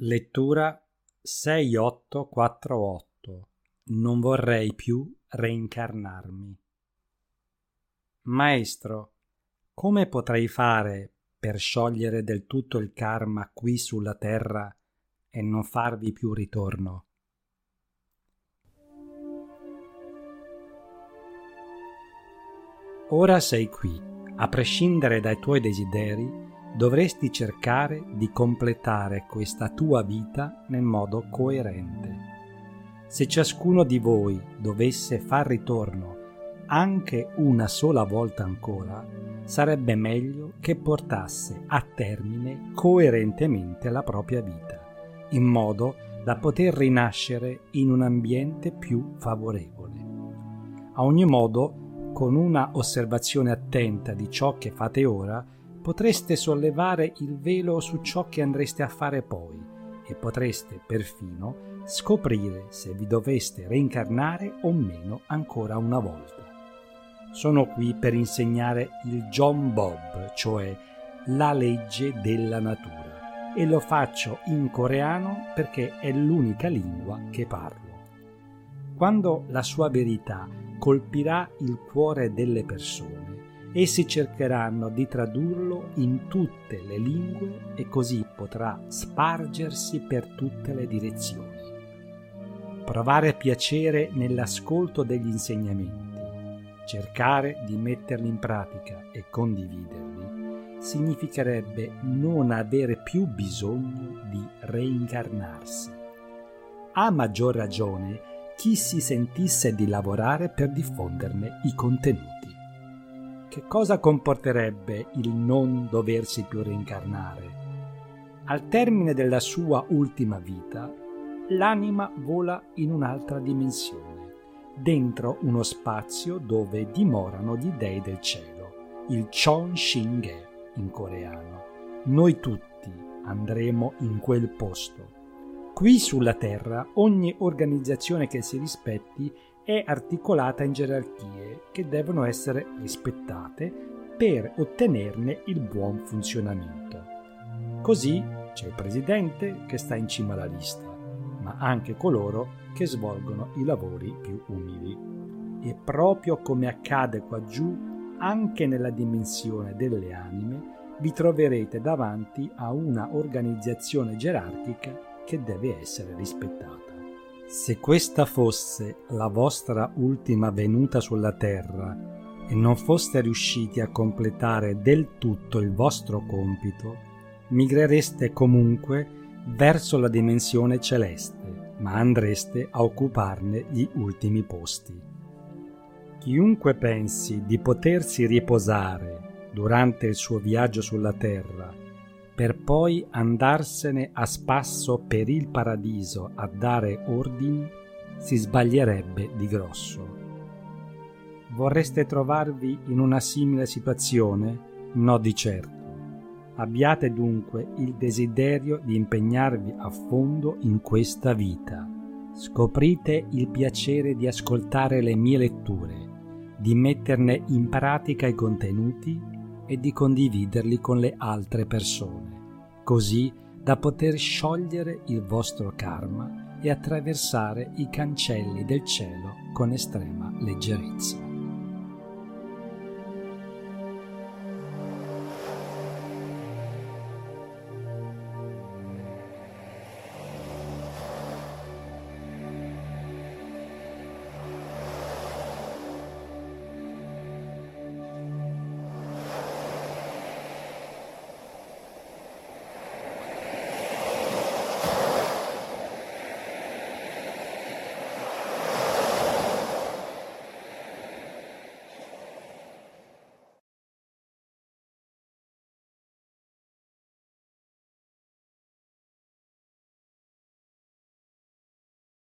Lettura 6848 Non vorrei più reincarnarmi. Maestro, come potrei fare per sciogliere del tutto il karma qui sulla terra e non farvi più ritorno? Ora sei qui, a prescindere dai tuoi desideri, dovresti cercare di completare questa tua vita nel modo coerente. Se ciascuno di voi dovesse far ritorno anche una sola volta ancora, sarebbe meglio che portasse a termine coerentemente la propria vita, in modo da poter rinascere in un ambiente più favorevole. A ogni modo, con una osservazione attenta di ciò che fate ora, potreste sollevare il velo su ciò che andreste a fare poi e potreste perfino scoprire se vi doveste reincarnare o meno ancora una volta. Sono qui per insegnare il John Bob, cioè la legge della natura, e lo faccio in coreano perché è l'unica lingua che parlo. Quando la sua verità colpirà il cuore delle persone, Essi cercheranno di tradurlo in tutte le lingue e così potrà spargersi per tutte le direzioni. Provare piacere nell'ascolto degli insegnamenti, cercare di metterli in pratica e condividerli, significherebbe non avere più bisogno di reincarnarsi. A maggior ragione chi si sentisse di lavorare per diffonderne i contenuti che cosa comporterebbe il non doversi più reincarnare? Al termine della sua ultima vita, l'anima vola in un'altra dimensione, dentro uno spazio dove dimorano gli dei del cielo, il Chon Shinge in coreano. Noi tutti andremo in quel posto. Qui sulla Terra ogni organizzazione che si rispetti è articolata in gerarchie che devono essere rispettate per ottenerne il buon funzionamento. Così c'è il presidente che sta in cima alla lista, ma anche coloro che svolgono i lavori più umili. E proprio come accade qua giù, anche nella dimensione delle anime, vi troverete davanti a una organizzazione gerarchica che deve essere rispettata. Se questa fosse la vostra ultima venuta sulla terra e non foste riusciti a completare del tutto il vostro compito, migrereste comunque verso la dimensione celeste, ma andreste a occuparne gli ultimi posti. Chiunque pensi di potersi riposare durante il suo viaggio sulla terra per poi andarsene a spasso per il paradiso a dare ordini, si sbaglierebbe di grosso. Vorreste trovarvi in una simile situazione? No di certo. Abbiate dunque il desiderio di impegnarvi a fondo in questa vita. Scoprite il piacere di ascoltare le mie letture, di metterne in pratica i contenuti e di condividerli con le altre persone, così da poter sciogliere il vostro karma e attraversare i cancelli del cielo con estrema leggerezza.